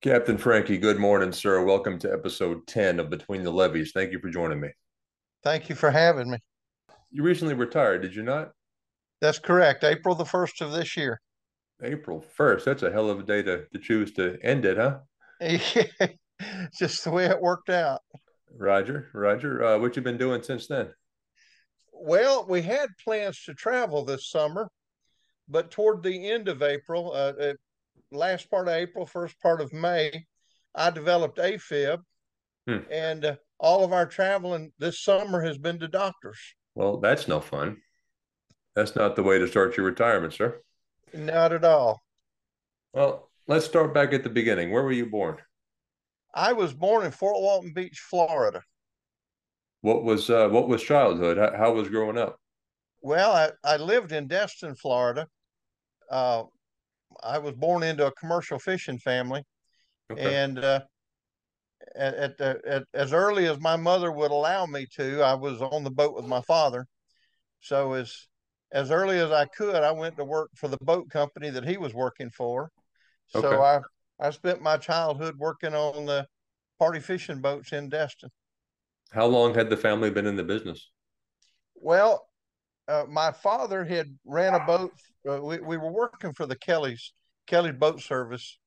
Captain Frankie, good morning, sir. Welcome to episode 10 of Between the Levees. Thank you for joining me. Thank you for having me. You recently retired, did you not? That's correct. April the 1st of this year. April 1st. That's a hell of a day to, to choose to end it, huh? Just the way it worked out. Roger, Roger. Uh, what you been doing since then? Well, we had plans to travel this summer, but toward the end of April, uh last part of April, first part of May, I developed AFib, hmm. and uh, all of our traveling this summer has been to doctors. Well, that's no fun. That's not the way to start your retirement, sir. Not at all. Well, let's start back at the beginning. Where were you born? I was born in Fort Walton Beach, Florida. What was uh, what was childhood? How, how, was growing up? Well, I, I lived in Destin, Florida. Uh, I was born into a commercial fishing family, okay. and uh, at, at, at, as early as my mother would allow me to, I was on the boat with my father. So as as early as I could, I went to work for the boat company that he was working for. So okay. I I spent my childhood working on the party fishing boats in Destin. How long had the family been in the business? Well, uh, my father had ran a boat. Uh, we, we were working for the Kellys, Kelly Boat Service,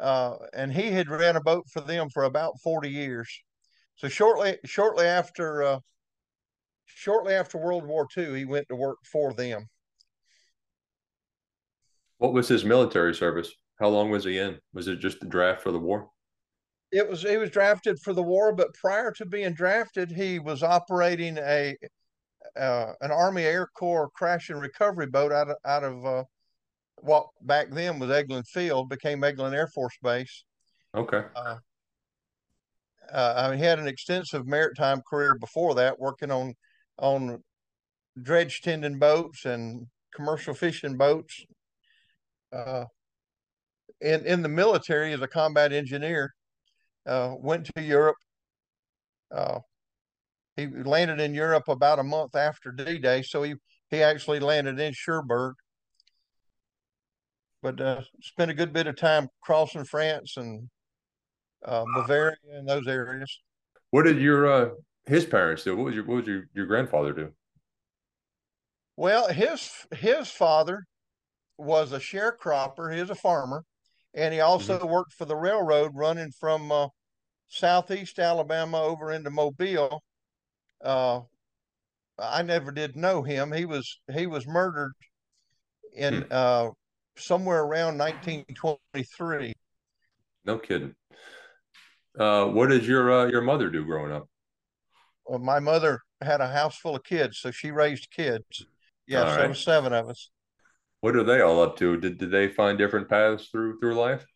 uh, and he had ran a boat for them for about forty years. So shortly, shortly after, uh, shortly after World War II, he went to work for them. What was his military service? How long was he in? Was it just the draft for the war? It was. He was drafted for the war, but prior to being drafted, he was operating a uh, an Army Air Corps crash and recovery boat out of out of uh, what back then was Eglin Field, became Eglin Air Force Base. Okay. Uh, uh, he had an extensive maritime career before that, working on on dredge tending boats and commercial fishing boats. Uh, in in the military as a combat engineer. Uh, went to Europe. He landed in Europe about a month after D-Day, so he he actually landed in Cherbourg. But uh, spent a good bit of time crossing France and uh, Bavaria and those areas. What did your uh, his parents do? What was your what was your, your grandfather do? Well, his his father was a sharecropper. He was a farmer, and he also mm-hmm. worked for the railroad running from uh, southeast Alabama over into Mobile. Uh, I never did know him. He was he was murdered in hmm. uh, somewhere around 1923. No kidding. Uh, what did your uh, your mother do growing up? Well, my mother had a house full of kids, so she raised kids. Yes, right. there were seven of us. What are they all up to? Did did they find different paths through through life?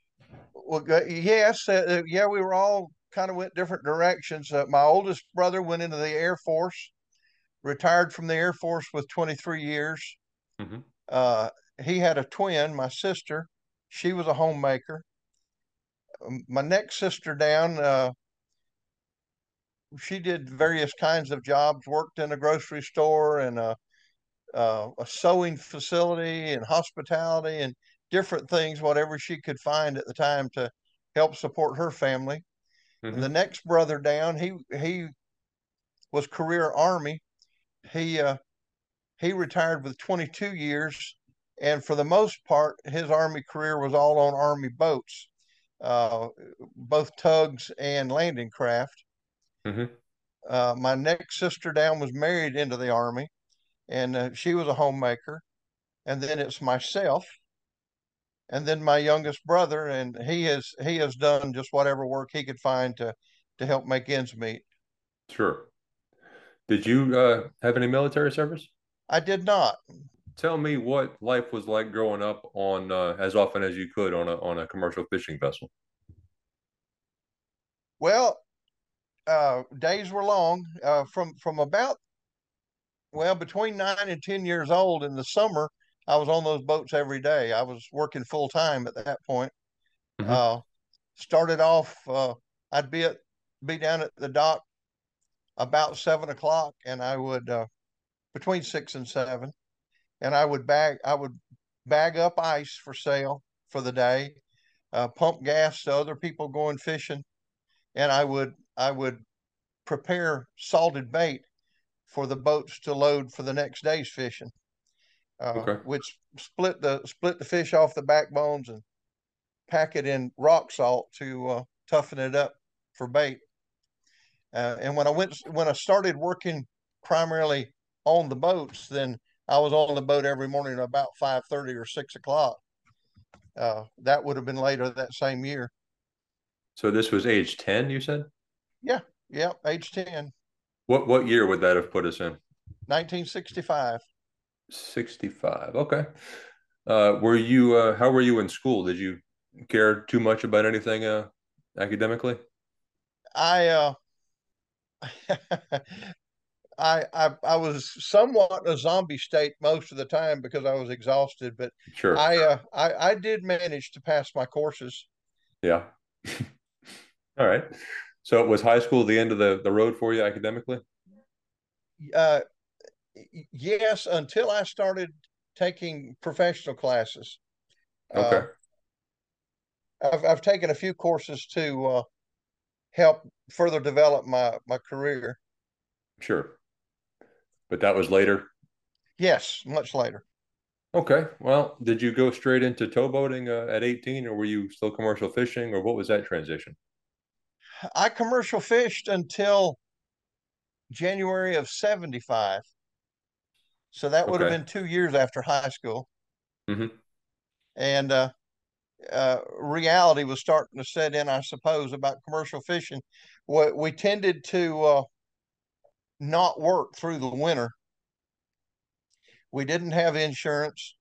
Well, yes, uh, yeah, we were all kind of went different directions. Uh, my oldest brother went into the Air Force, retired from the Air Force with 23 years. Mm-hmm. Uh, he had a twin, my sister. She was a homemaker. Um, my next sister down, uh, she did various kinds of jobs, worked in a grocery store and a, uh, a sewing facility and hospitality and different things, whatever she could find at the time to help support her family. Mm-hmm. the next brother down, he he was career army. He uh, he retired with 22 years, and for the most part, his army career was all on army boats, uh, both tugs and landing craft. Mm-hmm. Uh, my next sister down was married into the army, and uh, she was a homemaker. And then it's myself, and then my youngest brother, and he has he has done just whatever work he could find to to help make ends meet. Sure. Did you uh, have any military service? I did not. Tell me what life was like growing up on uh, as often as you could on a on a commercial fishing vessel. Well, uh, days were long. Uh, from from about well between nine and ten years old in the summer, I was on those boats every day. I was working full time at that point. Mm-hmm. Uh, started off, uh, I'd be at be down at the dock about seven o'clock, and I would uh, between six and seven, and I would bag I would bag up ice for sale for the day. uh, pump gas to other people going fishing, and I would I would prepare salted bait for the boats to load for the next day's fishing. Uh, okay. Which split the split the fish off the backbones and pack it in rock salt to uh, toughen it up for bait. Uh, and when I went when I started working primarily on the boats, then I was on the boat every morning about five thirty or six o'clock. Uh, that would have been later that same year. So this was age ten, you said? Yeah, yeah, age ten. What what year would that have put us in? Nineteen sixty five. Sixty five. Okay. Uh, were you? Uh, how were you in school? Did you care too much about anything uh, academically? I uh, I, I I was somewhat a zombie state most of the time because I was exhausted, but sure. I uh, I I did manage to pass my courses. Yeah. All right. So it was high school the end of the, the road for you academically? Uh, yes, until I started taking professional classes. Okay. Uh, I've I've taken a few courses to uh, help further develop my my career. Sure, but that was later. Yes, much later. Okay. Well, did you go straight into towboating uh, at 18 or were you still commercial fishing or what was that transition? I commercial fished until January of 75. So that would okay. have been two years after high school. Mm-hmm. And uh, uh, reality was starting to set in, I suppose, about commercial fishing. We, we tended to uh, not work through the winter. We didn't have insurance,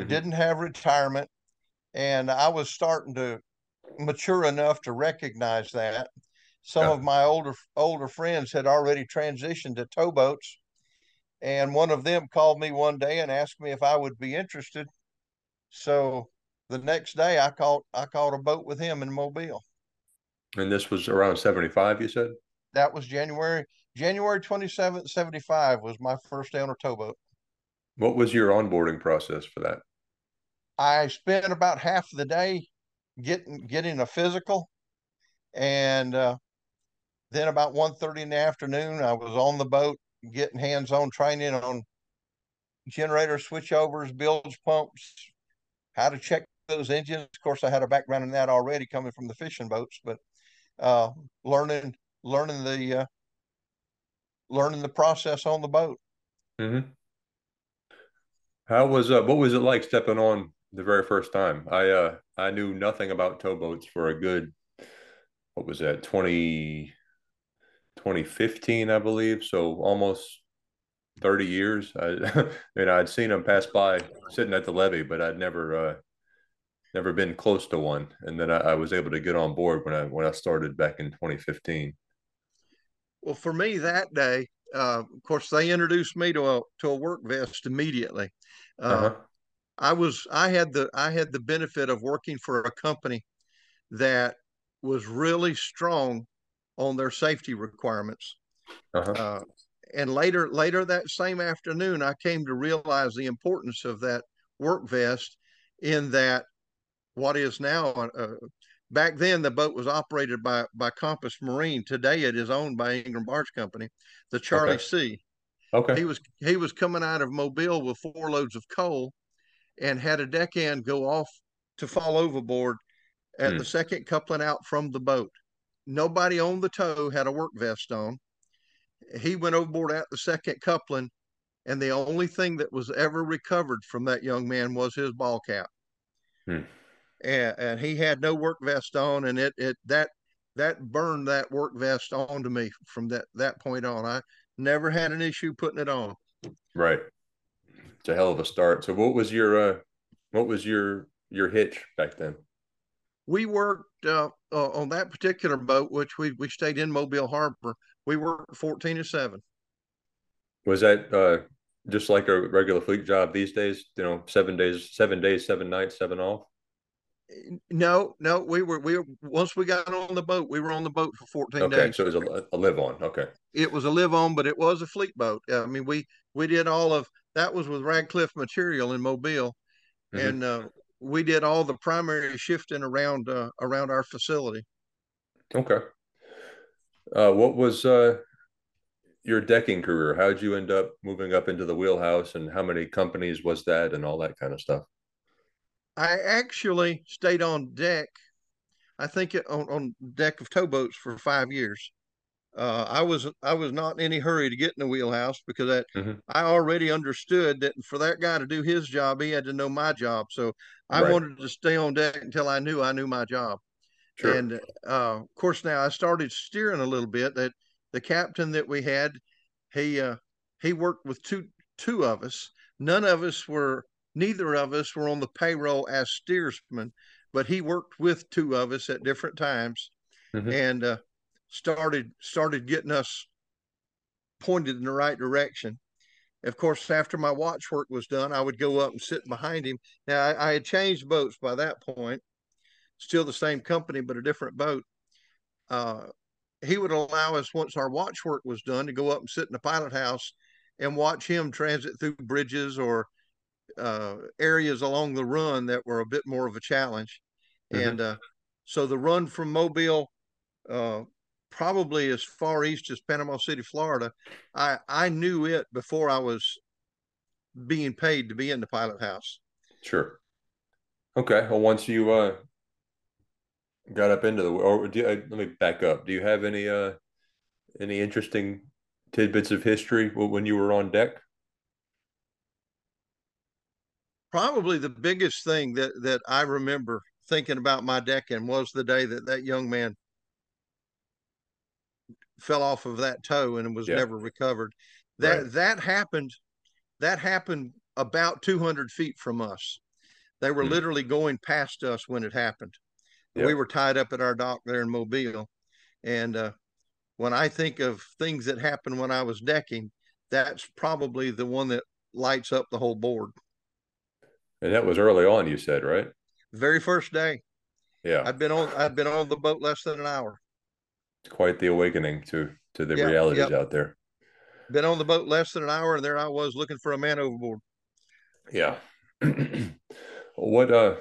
mm-hmm. didn't have retirement, and I was starting to mature enough to recognize that. Some yeah. of my older older friends had already transitioned to towboats, and one of them called me one day and asked me if I would be interested. So the next day I caught I caught a boat with him in Mobile. And this was around 75, you said? That was January January 27th, 75 was my first day on a towboat. What was your onboarding process for that? I spent about half the day getting getting a physical and uh, then about 1.30 in the afternoon i was on the boat getting hands-on training on generator switchovers bilge pumps how to check those engines of course i had a background in that already coming from the fishing boats but uh, learning learning the uh, learning the process on the boat mm-hmm. how was uh, what was it like stepping on the very first time. I uh I knew nothing about towboats for a good what was that 20 2015 I believe so almost 30 years. I, I mean I'd seen them pass by sitting at the levee but I'd never uh never been close to one. And then I, I was able to get on board when I when I started back in 2015 well for me that day uh, of course they introduced me to a to a work vest immediately. Uh, uh-huh. I was I had the I had the benefit of working for a company that was really strong on their safety requirements. Uh-huh. Uh, and later later that same afternoon, I came to realize the importance of that work vest. In that, what is now uh, back then the boat was operated by by Compass Marine. Today it is owned by Ingram Barge Company, the Charlie okay. C. Okay. He was he was coming out of Mobile with four loads of coal and had a deckhand go off to fall overboard at hmm. the second coupling out from the boat. Nobody on the tow had a work vest on. He went overboard at the second coupling, and the only thing that was ever recovered from that young man was his ball cap. Hmm. And, and he had no work vest on, and it it that that burned that work vest onto me from that that point on. I never had an issue putting it on. Right it's a hell of a start. So what was your uh, what was your your hitch back then? We worked uh, uh, on that particular boat, which we we stayed in Mobile Harbor. We worked fourteen to seven. Was that uh, just like a regular fleet job these days? You know, seven days, seven days, seven nights, seven off. No, no, we were we were once we got on the boat, we were on the boat for fourteen okay, days. so it was a, a live on. Okay, it was a live on, but it was a fleet boat. I mean, we we did all of that was with Radcliffe Material in Mobile, mm-hmm. and uh, we did all the primary shifting around uh, around our facility. Okay. Uh, what was uh, your decking career? How did you end up moving up into the wheelhouse, and how many companies was that, and all that kind of stuff? I actually stayed on deck. I think it, on on deck of towboats for five years. Uh, I was I was not in any hurry to get in the wheelhouse because that mm-hmm. I already understood that for that guy to do his job, he had to know my job. So I right. wanted to stay on deck until I knew I knew my job. Sure. And uh, of course, now I started steering a little bit. That the captain that we had, he uh, he worked with two two of us. None of us were neither of us were on the payroll as steersmen, but he worked with two of us at different times. Mm-hmm. And uh, started started getting us pointed in the right direction. Of course, after my watch work was done, I would go up and sit behind him. Now I, I had changed boats by that point, still the same company but a different boat. Uh, he would allow us once our watch work was done to go up and sit in the pilot house and watch him transit through bridges or uh, areas along the run that were a bit more of a challenge. Mm-hmm. And uh, so the run from Mobile uh, probably as far east as Panama City, Florida. I I knew it before I was being paid to be in the pilot house. Sure. Okay. Well, once you uh got up into the or do, uh, let me back up. Do you have any uh any interesting tidbits of history when you were on deck? Probably the biggest thing that that I remember thinking about my decking was the day that that young man fell off of that tow and was yeah. never recovered. That right. that happened. That happened about 200 feet from us. They were mm. literally going past us when it happened. Yep. We were tied up at our dock there in Mobile, and uh, when I think of things that happened when I was decking, that's probably the one that lights up the whole board. And that was early on, you said, right? Very first day. Yeah. I've been on I've been on the boat less than an hour quite the awakening to to the realities out there. Been on the boat less than an hour, and there I was looking for a man overboard. Yeah. what uh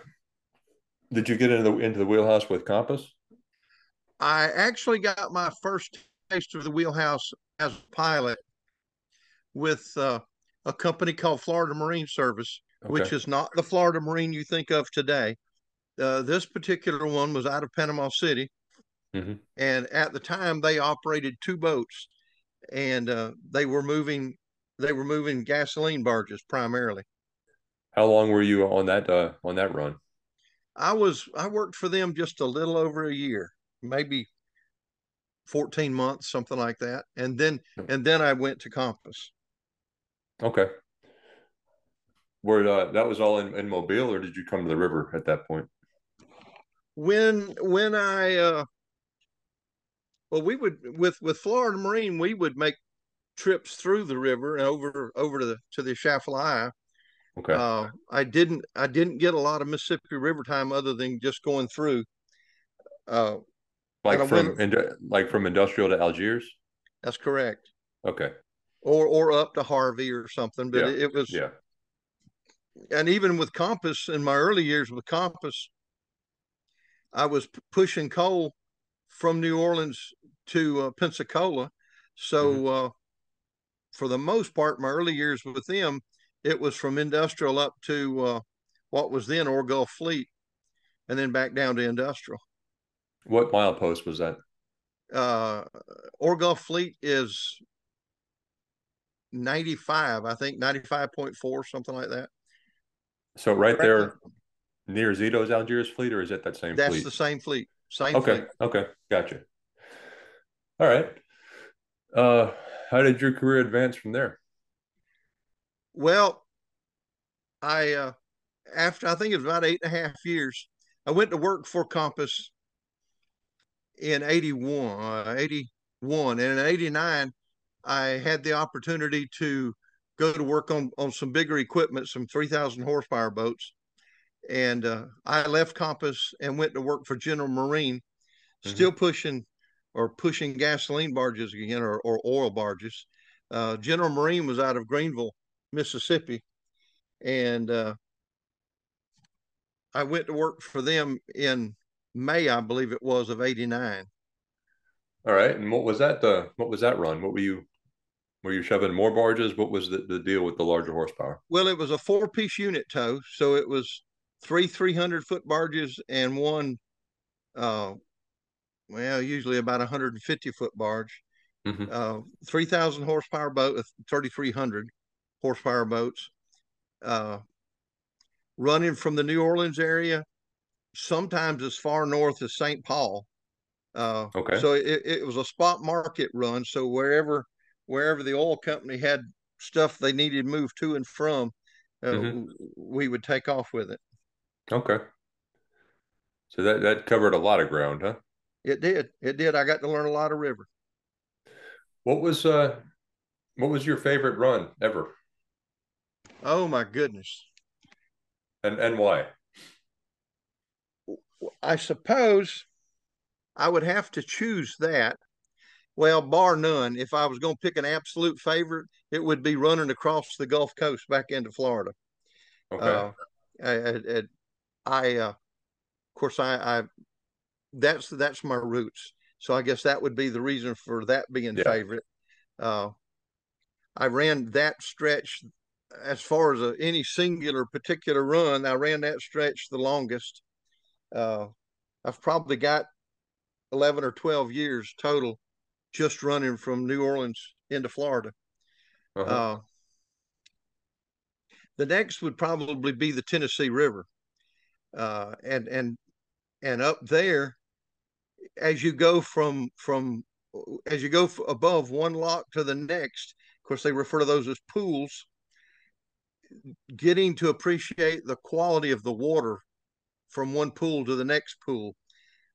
did you get into the into the wheelhouse with Compass? I actually got my first taste of the wheelhouse as a pilot with uh, a company called Florida Marine Service, okay. which is not the Florida Marine you think of today. Uh, this particular one was out of Panama City, Mm-hmm. And at the time, they operated two boats, and uh, they were moving they were moving gasoline barges primarily. How long were you on that uh, on that run? I was I worked for them just a little over a year, maybe 14 months, something like that. And then and then I went to Compass. Okay. Where uh, that was all in, in Mobile, or did you come to the river at that point? When when I uh, well, we would with with Florida Marine, we would make trips through the river and over over to the to the Atchafalaya. Okay. Uh, I didn't I didn't get a lot of Mississippi River time other than just going through. Uh, like from went, like from industrial to Algiers. That's correct. Okay. Or or up to Harvey or something, but yeah. it, it was yeah. And even with Compass in my early years with Compass, I was pushing coal from New Orleans to uh, Pensacola. So, mm-hmm. uh, for the most part, my early years with them, it was from industrial up to uh, what was then Ore Gulf Fleet, and then back down to industrial. What milepost was that? Uh, Ore Gulf Fleet is 95, I think 95.4, something like that. So right there near Zito's Algiers fleet, or is it that same fleet? That's fleet? the same fleet. Same okay. Fleet. Okay. Gotcha. All right. Uh, how did your career advance from there? Well, I uh, after I think it was about eight and a half years, I went to work for Compass in 81, uh, 81. And in 89, I had the opportunity to go to work on, on some bigger equipment, some 3,000 horsepower boats. And uh, I left Compass and went to work for General Marine, mm-hmm. still pushing or pushing gasoline barges again or, or oil barges. Uh, General Marine was out of Greenville, Mississippi, and uh, I went to work for them in May, I believe it was, of '89. All right, and what was that? The what was that run? What were you were you shoving more barges? What was the, the deal with the larger horsepower? Well, it was a four piece unit tow, so it was three 300 foot barges and one, uh, well, usually about 150 foot barge. Mm-hmm. Uh, 3,000 horsepower boat, 3,300 horsepower boats, uh, running from the New Orleans area, sometimes as far north as St. Paul. Uh, okay. So it, it was a spot market run. So wherever wherever the oil company had stuff they needed moved to and from, uh, mm-hmm. we would take off with it. Okay. So that that covered a lot of ground, huh? It did. It did. I got to learn a lot of river. What was uh what was your favorite run ever? Oh my goodness. And and why? I suppose I would have to choose that. Well, bar none. If I was going to pick an absolute favorite, it would be running across the Gulf Coast back into Florida. Okay. Uh, I, I, I uh, of course, I, I, that's that's my roots. So I guess that would be the reason for that being yeah. favorite. Uh, I ran that stretch as far as a, any singular particular run. I ran that stretch the longest. Uh, I've probably got 11 or 12 years total just running from New Orleans into Florida. Uh-huh. Uh, the next would probably be the Tennessee River. Uh, and and and up there, as you go from from as you go above one lock to the next, of course they refer to those as pools. Getting to appreciate the quality of the water from one pool to the next pool.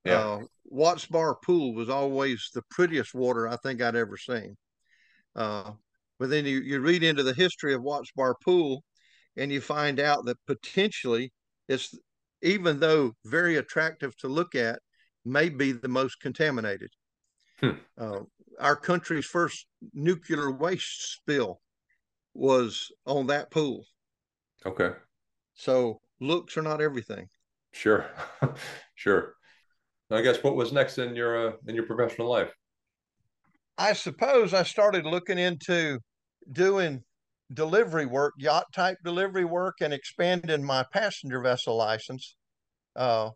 Yeah. Uh, Watts Bar Pool was always the prettiest water I think I'd ever seen. Uh, but then you, you read into the history of Watts Bar Pool and you find out that potentially it's, even though very attractive to look at, may be the most contaminated. Hmm. Uh, our country's first nuclear waste spill was on that pool. Okay. So looks are not everything. Sure. sure. I guess what was next in your uh, in your professional life? I suppose I started looking into doing delivery work, yacht type delivery work, and expanding my passenger vessel license. Uh,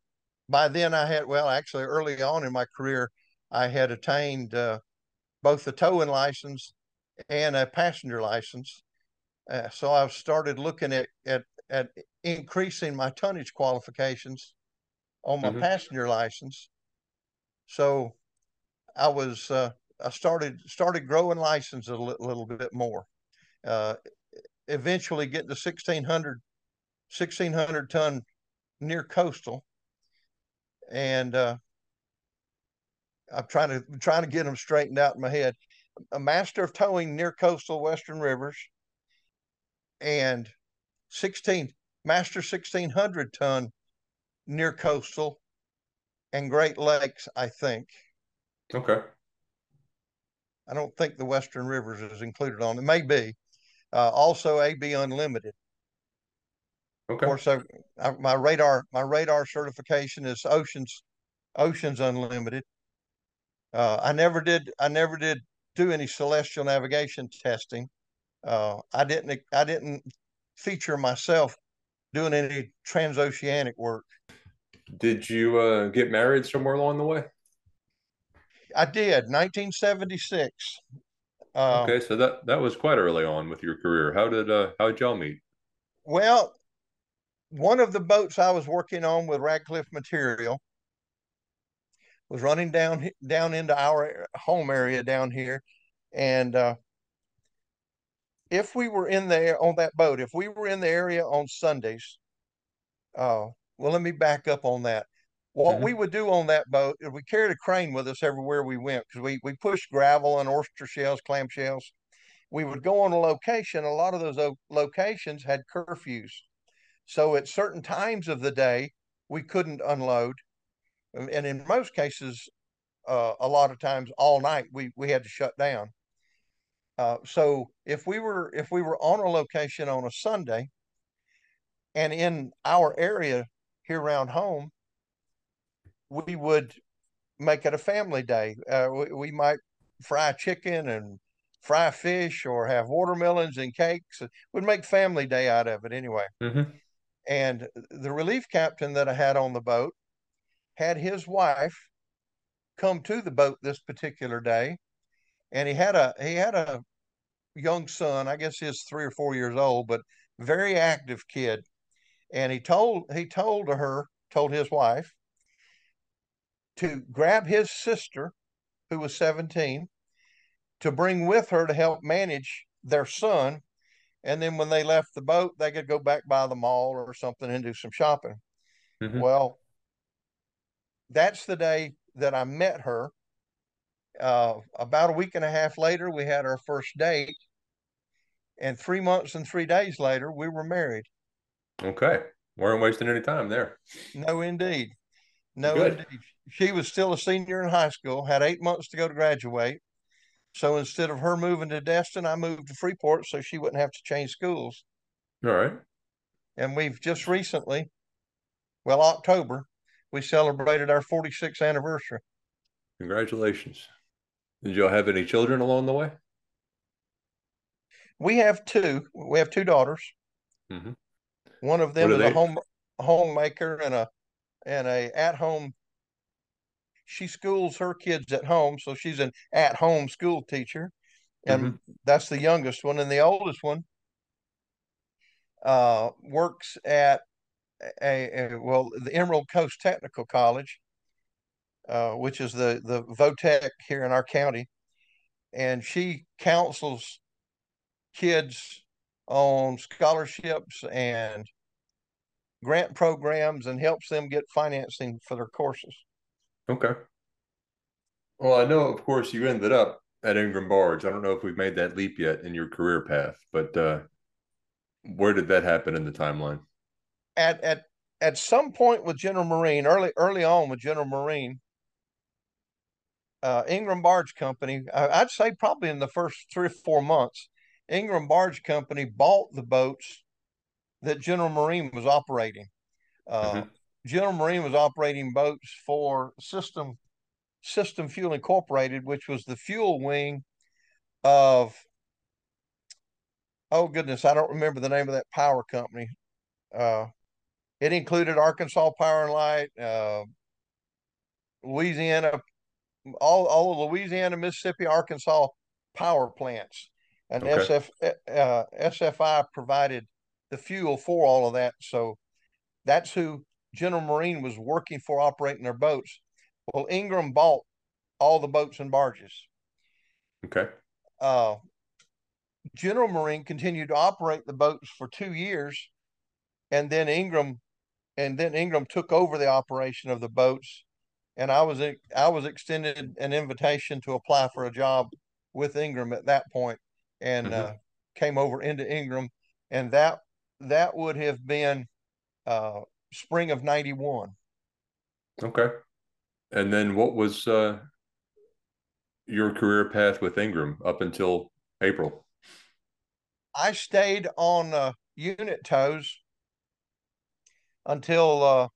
by then, I had well, actually, early on in my career, I had attained uh, both the towing license and a passenger license. Uh, so I've started looking at at at increasing my tonnage qualifications on my mm-hmm. passenger license. So I was uh, I started started growing license a li- little bit more. Uh, eventually getting to 1600 1600 ton near coastal and uh, I'm trying to I'm trying to get them straightened out in my head. A master of towing near coastal western rivers and 16 master 1600 ton near coastal and Great Lakes, I think. Okay. I don't think the Western Rivers is included on it. May be. Uh, also, AB Unlimited. Okay. Of course, I, I, my radar my radar certification is Oceans Oceans Unlimited. Uh, I never did I never did do any celestial navigation testing. Uh, I didn't I didn't feature myself doing any transoceanic work. Did you uh, get married somewhere along the way? I did, 1976. Uh, okay, so that that was quite early on with your career. How did uh, how did y'all meet? Well, one of the boats I was working on with Radcliffe Material was running down down into our home area down here, and uh, if we were in there on that boat, if we were in the area on Sundays, uh, well, let me back up on that. What mm-hmm. we would do on that boat is we carried a crane with us everywhere we went because we, we pushed gravel and oyster shells, clam shells. We would go on a location. A lot of those locations had curfews. So at certain times of the day, we couldn't unload. And in most cases, uh, a lot of times all night, we, we had to shut down. Uh, so if we were if we were on a location on a Sunday, and in our area here around home, we would make it a family day. Uh, we, we, might fry chicken and fry fish or have watermelons and cakes. We'd make family day out of it anyway. Mm-hmm. And the relief captain that I had on the boat had his wife come to the boat this particular day, and he had a he had a young son. I guess he's three or four years old, but very active kid. And he told he told her told his wife to grab his sister, who was 17, to bring with her to help manage their son. And then when they left the boat, they could go back by the mall or something and do some shopping. Mm-hmm. Well, that's the day that I met her. Uh, about a week and a half later, we had our first date. And three months and three days later, we were married. Okay. Weren't wasting any time there. No, indeed. No, Good. indeed. She was still a senior in high school, had eight months to go to graduate. So instead of her moving to Destin, I moved to Freeport so she wouldn't have to change schools. All right. And we've just recently, well, October, we celebrated our 46th anniversary. Congratulations. Did y'all have any children along the way? We have two. We have two daughters. Mm-hmm. One of them is they? a home homemaker and a and a at home. She schools her kids at home, so she's an at home school teacher, and mm-hmm. that's the youngest one. And the oldest one uh, works at a, a, well the Emerald Coast Technical College, uh, which is the the Votech here in our county, and she counsels kids on scholarships and grant programs and helps them get financing for their courses. Okay. Well, I know, of course, you ended up at Ingram Barge. I don't know if we've made that leap yet in your career path, but uh, where did that happen in the timeline? at at at some point with General Marine, early early on with General Marine, uh, Ingram Barge Company, I'd say probably in the first three or four months, Ingram Barge Company bought the boats that General Marine was operating. Uh, mm-hmm. General Marine was operating boats for System System Fuel Incorporated, which was the fuel wing of oh goodness, I don't remember the name of that power company. Uh, it included Arkansas Power and Light, uh, Louisiana, all all of Louisiana, Mississippi, Arkansas power plants, and okay. SF uh, SFI provided the fuel for all of that. So that's who General Marine was working for operating their boats. Well, Ingram bought all the boats and barges. Okay. Uh, General Marine continued to operate the boats for two years, and then Ingram and then Ingram took over the operation of the boats, and I was I was extended an invitation to apply for a job with Ingram at that point, and mm-hmm. uh, came over into Ingram, and that that would have been uh, spring of '91. Okay, and then what was uh, your career path with Ingram up until April? I stayed on uh, unit tows until uh,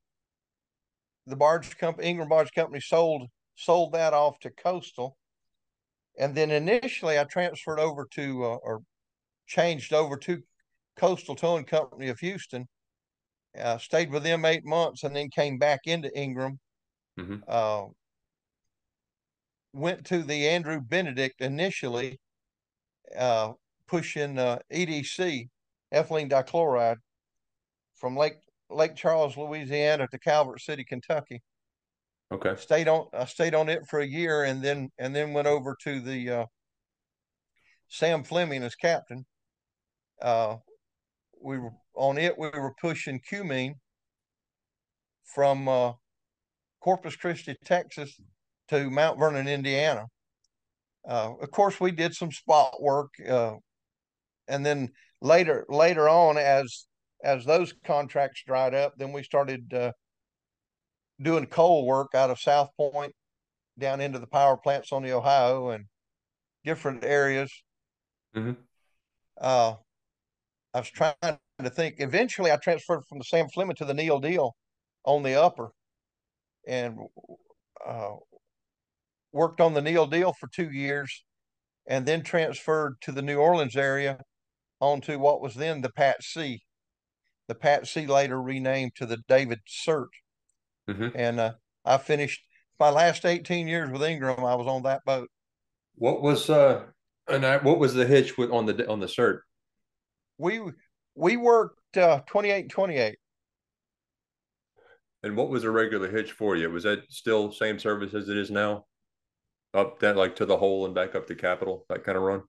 the barge company, Ingram Barge Company, sold sold that off to Coastal, and then initially I transferred over to uh, or changed over to Coastal Towing Company of Houston. Uh, stayed with them eight months and then came back into Ingram. Mm-hmm. Uh, went to the Andrew Benedict initially, uh, pushing uh, EDC, ethylene dichloride, from Lake Lake Charles, Louisiana to Calvert City, Kentucky. Okay. Stayed on I stayed on it for a year and then and then went over to the uh, Sam Fleming as captain. Uh, we were on it. We were pushing cumene from uh, Corpus Christi, Texas, to Mount Vernon, Indiana. Uh, of course, we did some spot work, uh, and then later later on, as as those contracts dried up, then we started uh, doing coal work out of South Point down into the power plants on the Ohio and different areas. Mm-hmm. I was trying to think. Eventually, I transferred from the Sam Fleming to the Neil Deal on the upper, and uh, worked on the Neil Deal for two years, and then transferred to the New Orleans area onto what was then the Pat C. The Pat C later renamed to the David Cert. Mm-hmm. And uh, I finished my last 18 years with Ingram. I was on that boat. What was uh and I, what was the hitch with on the on the cert? We we worked uh 28 28. And what was a regular hitch for you? Was that still same service as it is now? Up that like to the hole and back up to Capital, that kind of run?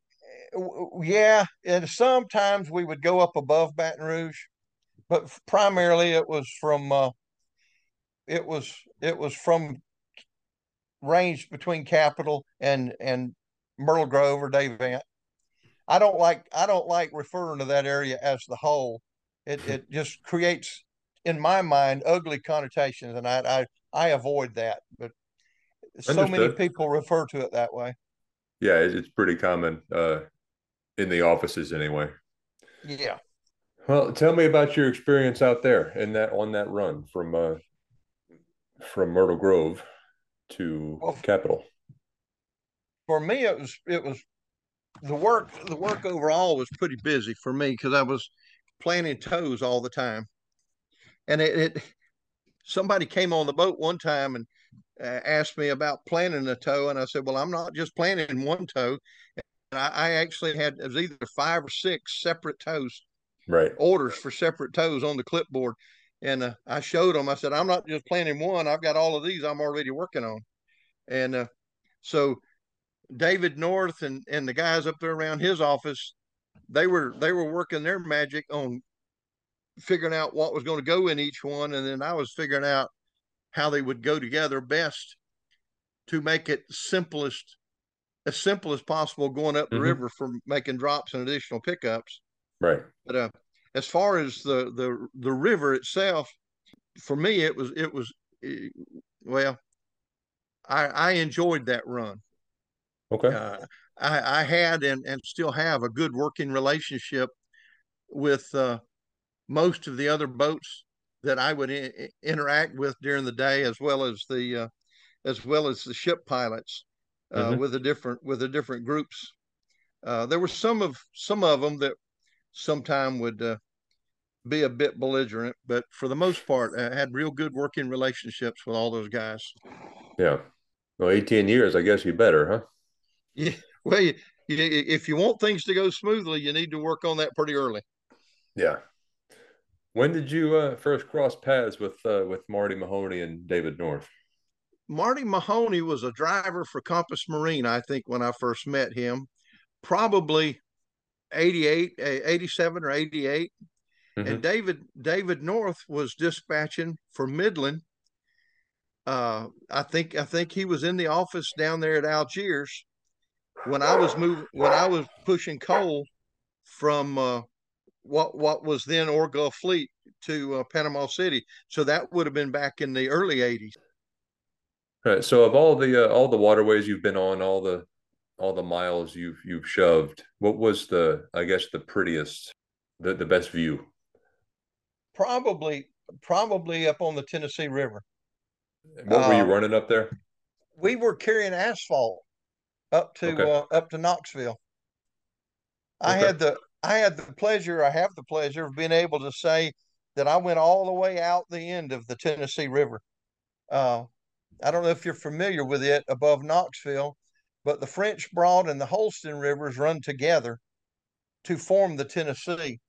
Yeah, and sometimes we would go up above Baton Rouge, but primarily it was from uh, it was it was from range between Capital and and Myrtle Grove or Davant. I don't like I don't like referring to that area as the hole. It it just creates in my mind ugly connotations, and I I, I avoid that. But so Understood. many people refer to it that way. Yeah, it's pretty common uh, in the offices anyway. Yeah. Well, tell me about your experience out there in that on that run from uh, from Myrtle Grove to well, Capital? For me, it was it was the work. The work overall was pretty busy for me because I was planting tows all the time, and it, it somebody came on the boat one time and uh, asked me about planting a tow, and I said, "Well, I'm not just planting one tow. I, I, actually had it was either five or six separate tows, right? Orders for separate tows on the clipboard, and uh, I showed them. I said, I'm not just planting one. I've got all of these I'm already working on. And uh, so David North and, and the guys up there around his office, they were they were working their magic on figuring out what was going to go in each one, and then I was figuring out how they would go together best to make it simplest as simple as possible going up the mm-hmm. river for making drops and additional pickups. Right. But uh, as far as the the the river itself, for me it was it was eh, well, I I enjoyed that run. Okay. Uh, I I had and and still have a good working relationship with uh, most of the other boats that I would I- interact with during the day, as well as the uh, as well as the ship pilots uh, mm-hmm. with the different with the different groups. Uh, there were some of some of them that sometime would uh, be a bit belligerent, but for the most part, I had real good working relationships with all those guys. Yeah. Well, 18 years, I guess you better, huh? Yeah. Well, you, you, if you want things to go smoothly, you need to work on that pretty early. Yeah. When did you uh, first cross paths with uh, with Marty Mahoney and David North? Marty Mahoney was a driver for Compass Marine, I think, when I first met him, probably 88, 87 or 88. Mm-hmm. And David David North was dispatching for Midland. Uh, I think I think he was in the office down there at Algiers when I was moving when I was pushing coal from uh, what what was then Ore Gulf Fleet to uh, Panama City. So that would have been back in the early '80s. Right. So of all the uh, all the waterways you've been on, all the all the miles you've you've shoved, what was the I guess the prettiest, the the best view? probably probably up on the Tennessee River. What were you um, running up there? We were carrying asphalt up to okay. uh, up to Knoxville. Okay. I had the I had the pleasure, I have the pleasure of being able to say that I went all the way out the end of the Tennessee River. Uh, I don't know if you're familiar with it above Knoxville, but the French Broad and the Holston rivers run together to form the Tennessee.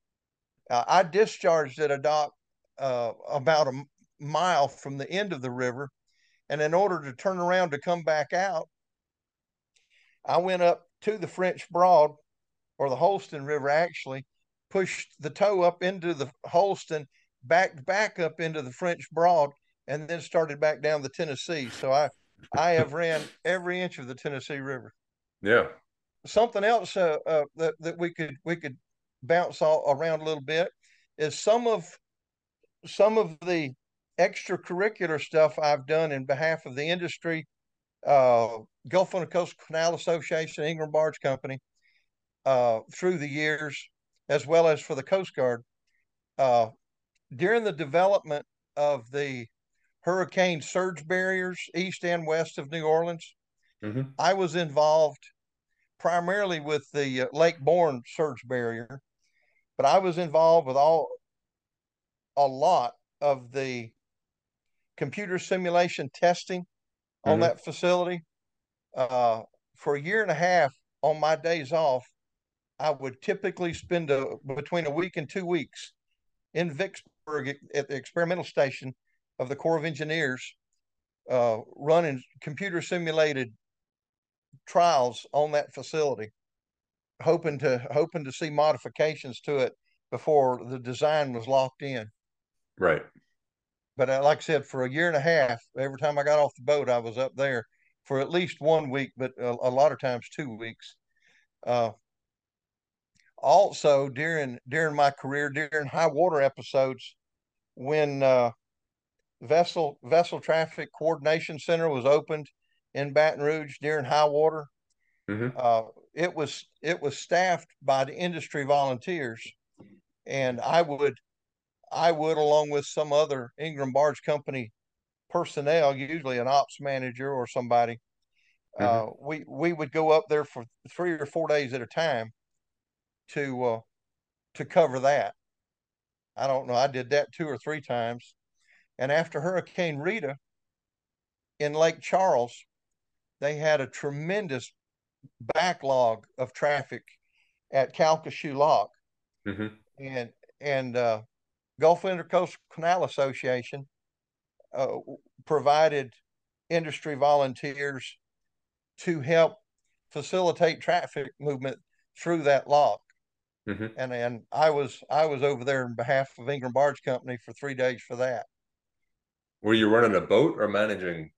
Uh, I discharged at a dock uh, about a mile from the end of the river. And in order to turn around to come back out, I went up to the French Broad or the Holston River, actually, pushed the tow up into the Holston, backed back up into the French Broad, and then started back down the Tennessee. So I, I have ran every inch of the Tennessee River. Yeah. Something else uh, uh, that that we could we could bounce all around a little bit is some of some of the extracurricular stuff I've done in behalf of the industry, uh, Gulf Intracoastal Canal Association, Ingram Barge Company, uh, through the years, as well as for the Coast Guard. Uh, during the development of the hurricane surge barriers east and west of New Orleans. Mm-hmm. I was involved primarily with the uh, Lake Borgne surge barrier, but I was involved with all a lot of the computer simulation testing on Mhm. that facility. Uh, for a year and a half on my days off, I would typically spend a, between a week and two weeks in Vicksburg at- at the experimental station of the Corps of Engineers, uh, running computer simulated trials on that facility, hoping to hoping to see modifications to it before the design was locked in. Right. But uh, like I said, for a year and a half, every time I got off the boat, I was up there for at least one week, but a, a lot of times two weeks. Uh, also, during during my career, during high water episodes, when uh, vessel vessel traffic coordination center was opened in Baton Rouge during high water, Mhm. uh, it was it was staffed by the industry volunteers, and I would I would along with some other Ingram Barge Company personnel, usually an ops manager or somebody, uh, we we would go up there for three or four days at a time to uh, to cover that. I don't know. I did that two or three times, and after Hurricane Rita in Lake Charles, they had a tremendous backlog of traffic at Calcasieu Lock, Mhm. and and uh, Gulf Intracoastal Canal Association uh, provided industry volunteers to help facilitate traffic movement through that lock. Mhm. And and I was I was over there in behalf of Ingram Barge Company for three days for that. Were you running a boat or managing?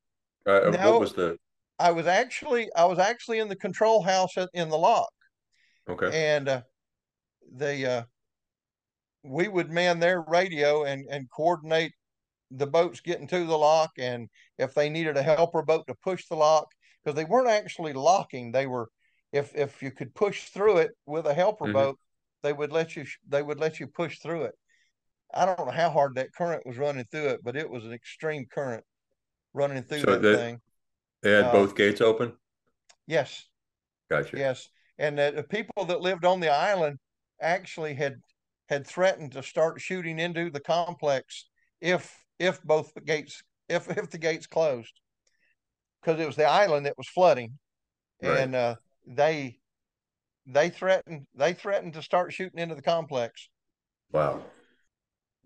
Uh, No. what was the? I was actually I was actually in the control house at, in the lock, Okay. and uh, the uh, we would man their radio and and coordinate the boats getting to the lock, and if they needed a helper boat to push the lock, because they weren't actually locking, they were if if you could push through it with a helper Mhm. boat, they would let you they would let you push through it. I don't know how hard that current was running through it, but it was an extreme current running through So that that- thing. They had uh, both gates open. Yes, Gotcha. Yes, and the people that lived on the island actually had had threatened to start shooting into the complex if if both the gates if if the gates closed because it was the island that was flooding, Right. and uh, they they threatened they threatened to start shooting into the complex. Wow.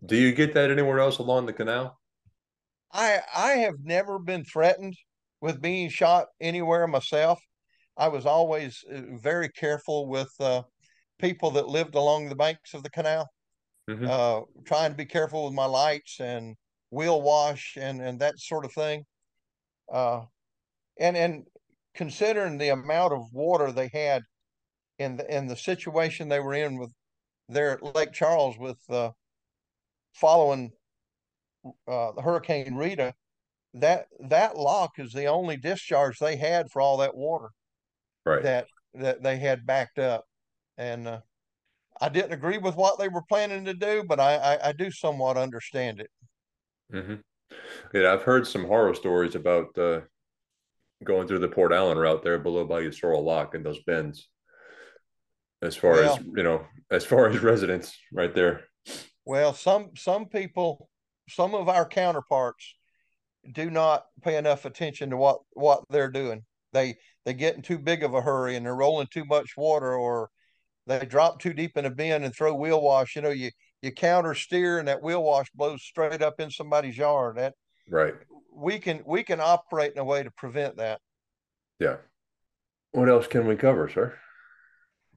Do you get that anywhere else along the canal? I I have never been threatened with being shot anywhere myself. I was always uh, very careful with uh, people that lived along the banks of the canal, Mhm. uh, trying to be careful with my lights and wheel wash and and that sort of thing. Uh, and and considering the amount of water they had in the in the situation they were in with there at Lake Charles with uh, following uh, the Hurricane Rita, that that lock is the only discharge they had for all that water Right. that that they had backed up, and uh, I didn't agree with what they were planning to do, but I I, I do somewhat understand it. hmm Yeah, I've heard some horror stories about uh, going through the Port Allen route there below Bayou Sorrel Lock and those bends. As far as you know, as far as residents right there. Well, some some people, some of our counterparts, do not pay enough attention to what what they're doing. They they get in too big of a hurry and they're rolling too much water, or they drop too deep in a bend and throw wheel wash. You know, you you counter steer and that wheel wash blows straight up in somebody's yard. That Right. we can we can operate in a way to prevent that. Yeah. What else can we cover, sir?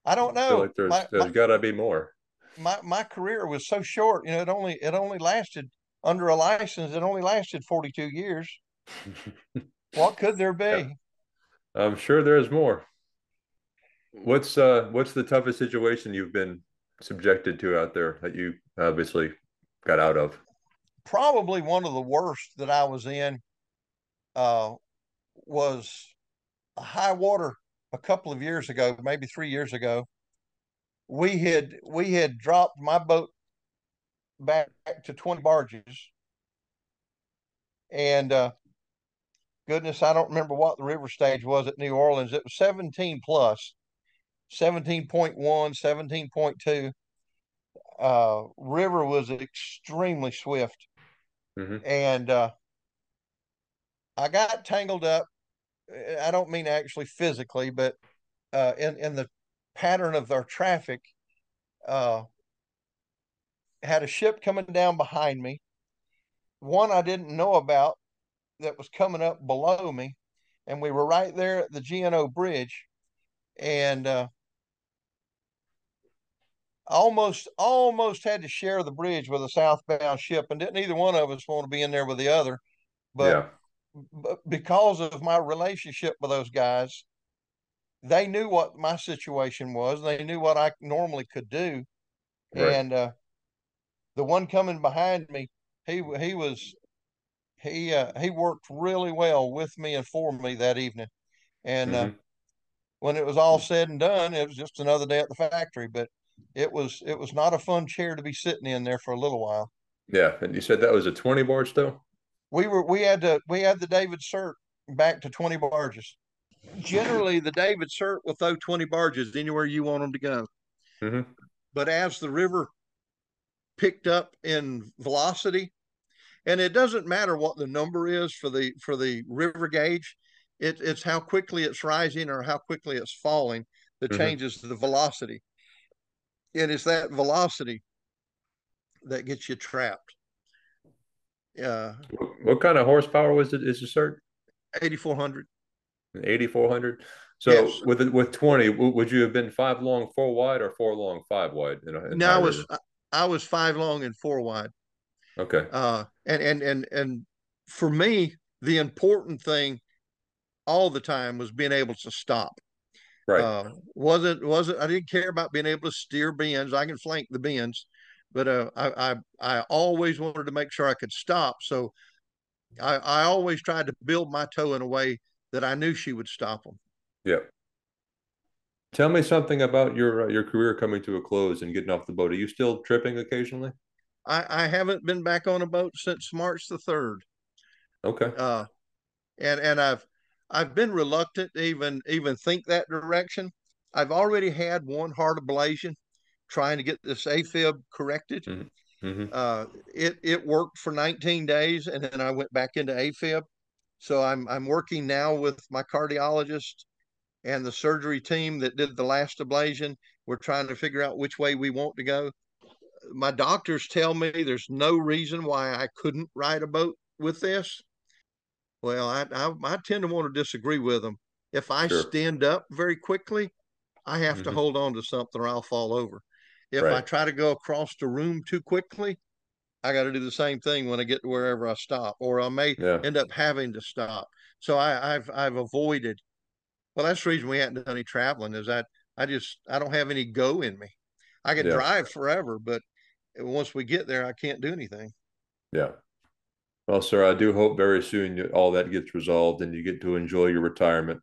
I don't I know. like there's my, there's got to be more. my my career was so short. You know, it only it only lasted under a license. It only lasted forty two years. What could there be? Yeah. I'm sure there's more. What's uh what's the toughest situation you've been subjected to out there that you obviously got out of? Probably one of the worst that I was in uh, was a high water a couple of years ago, maybe three years ago. We had we had dropped my boat back to twenty barges, and uh, goodness, I don't remember what the river stage was at New Orleans. It was 17 plus, 17.1, 17.2. Uh, river was extremely swift. Mm-hmm. And uh, I got tangled up. I don't mean actually physically, but uh, in, in the pattern of their traffic. Uh, had a ship coming down behind me. One I didn't know about that was coming up below me, and we were right there at the GNO bridge, and uh, almost almost had to share the bridge with a southbound ship, and didn't either one of us want to be in there with the other, but. Yeah. But because of my relationship with those guys, they knew what my situation was. They knew what I normally could do, right. and uh, the one coming behind me, he he was he uh, he worked really well with me and for me that evening, and uh, mm-hmm. uh, when it was all said and done, it was just another day at the factory. But it was it was not a fun chair to be sitting in there for a little while. Yeah, and you said that was a twenty barge though. We were we had to we had the David Sirk back to twenty barges. Generally, the David Sirk will throw twenty barges anywhere you want them to go. Mm-hmm. But as the river picked up in velocity, and it doesn't matter what the number is for the for the river gauge it, it's how quickly it's rising or how quickly it's falling that mm-hmm. changes the velocity it is that velocity that gets you trapped. Yeah. What, what kind of horsepower was it is it Sirk 8400 8400 so yes. with with 20 would you have been five long four wide or four long five wide in in no i was i was five long and four wide. Okay. Uh, and and and and for me, the important thing all the time was being able to stop. Right. Uh, wasn't wasn't I didn't care about being able to steer bends. I can flank the bends, but uh, I, I I always wanted to make sure I could stop. So I I always tried to build my tow in a way that I knew she would stop them. Yeah. Tell me something about your uh, your career coming to a close and getting off the boat. Are you still tripping occasionally? I, I haven't been back on a boat since March the third. Okay. Uh, and and I've I've been reluctant to even even think that direction. I've already had one heart ablation trying to get this AFib corrected. Mm-hmm. mm-hmm. Uh, it it worked for 19 days, and then I went back into AFib. So I'm I'm working now with my cardiologist and the surgery team that did the last ablation. We're trying to figure out which way we want to go my doctors tell me there's no reason why I couldn't ride a boat with this. Well, I, I, I tend to want to disagree with them. If I sure. stand up very quickly, I have mm-hmm. to hold on to something or I'll fall over. If right. I try to go across the room too quickly, I got to do the same thing when I get to wherever I stop, or I may yeah. end up having to stop. So I, have I've avoided. Well, that's the reason we hadn't done any traveling. Is that I just I don't have any go in me. I could yeah. drive forever, but once we get there, I can't do anything. Yeah. Well, sir, I do hope very soon all that gets resolved and you get to enjoy your retirement.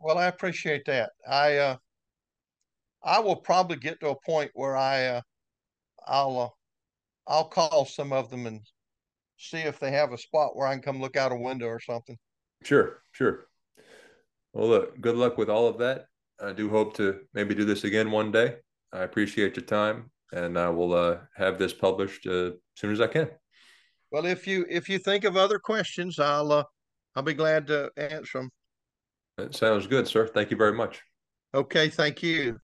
Well, I appreciate that. I uh, I will probably get to a point where I uh, I'll uh, I'll call some of them and see if they have a spot where I can come look out a window or something. Sure, sure. Well, look, good luck with all of that. I do hope to maybe do this again one day. I appreciate your time, and I will uh, have this published uh, as soon as I can. Well, if you if you think of other questions, I'll uh, I'll be glad to answer them. That sounds good, sir. Thank you very much. Okay, thank you.